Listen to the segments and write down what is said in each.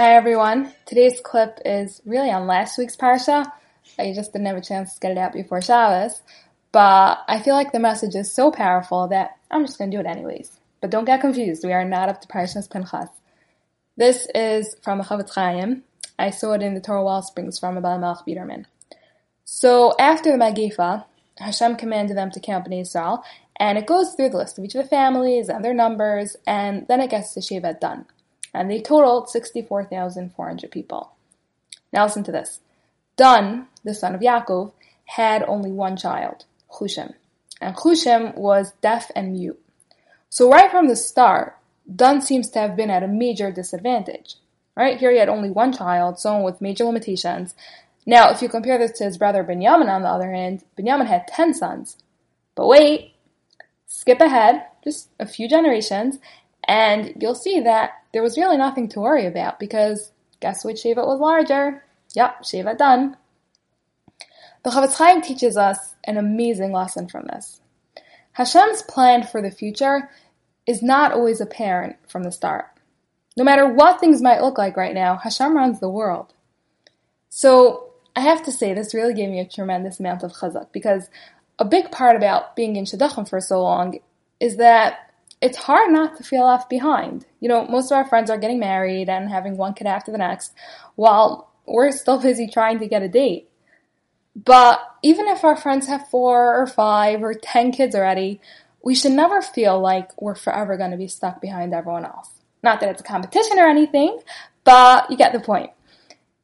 Hi everyone. Today's clip is really on last week's Parsha. I just didn't have a chance to get it out before Shabbos, but I feel like the message is so powerful that I'm just going to do it anyways. But don't get confused, we are not up to Parshas Pinchas. This is from the Chofetz Chaim. I saw it in the Torah Wellsprings from Elimelech Biderman. So after the Magefa, Hashem commanded them to count Bnei Israel, and it goes through the list of each of the families and their numbers, and then it gets to Shevet Dan and they totaled 64,400 people. Now listen to this. Dan, the son of Yaakov, had only one child, Chushim, and Chushim was deaf and mute. So right from the start, Dan seems to have been at a major disadvantage. Right here, he had only one child, someone with major limitations. Now, if you compare this to his brother Binyamin, on the other hand, Binyamin had ten sons. But wait, skip ahead just a few generations, and you'll see that there was really nothing to worry about because guess which Shevet was larger? Yep, Shevet Dan. The Chofetz Chaim teaches us an amazing lesson from this. Hashem's plan for the future is not always apparent from the start. No matter what things might look like right now, Hashem runs the world. So I have to say, this really gave me a tremendous amount of chizuk because a big part about being in Shidduchim for so long is that it's hard not to feel left behind. You know, most of our friends are getting married and having one kid after the next, while we're still busy trying to get a date. But even if our friends have four or five or ten kids already, we should never feel like we're forever going to be stuck behind everyone else. Not that it's a competition or anything, but you get the point.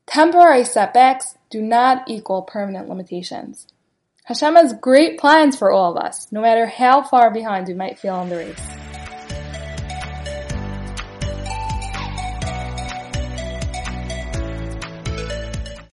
Temporary setbacks do not equal permanent limitations. Hashem has great plans for all of us, no matter how far behind we might feel in the race.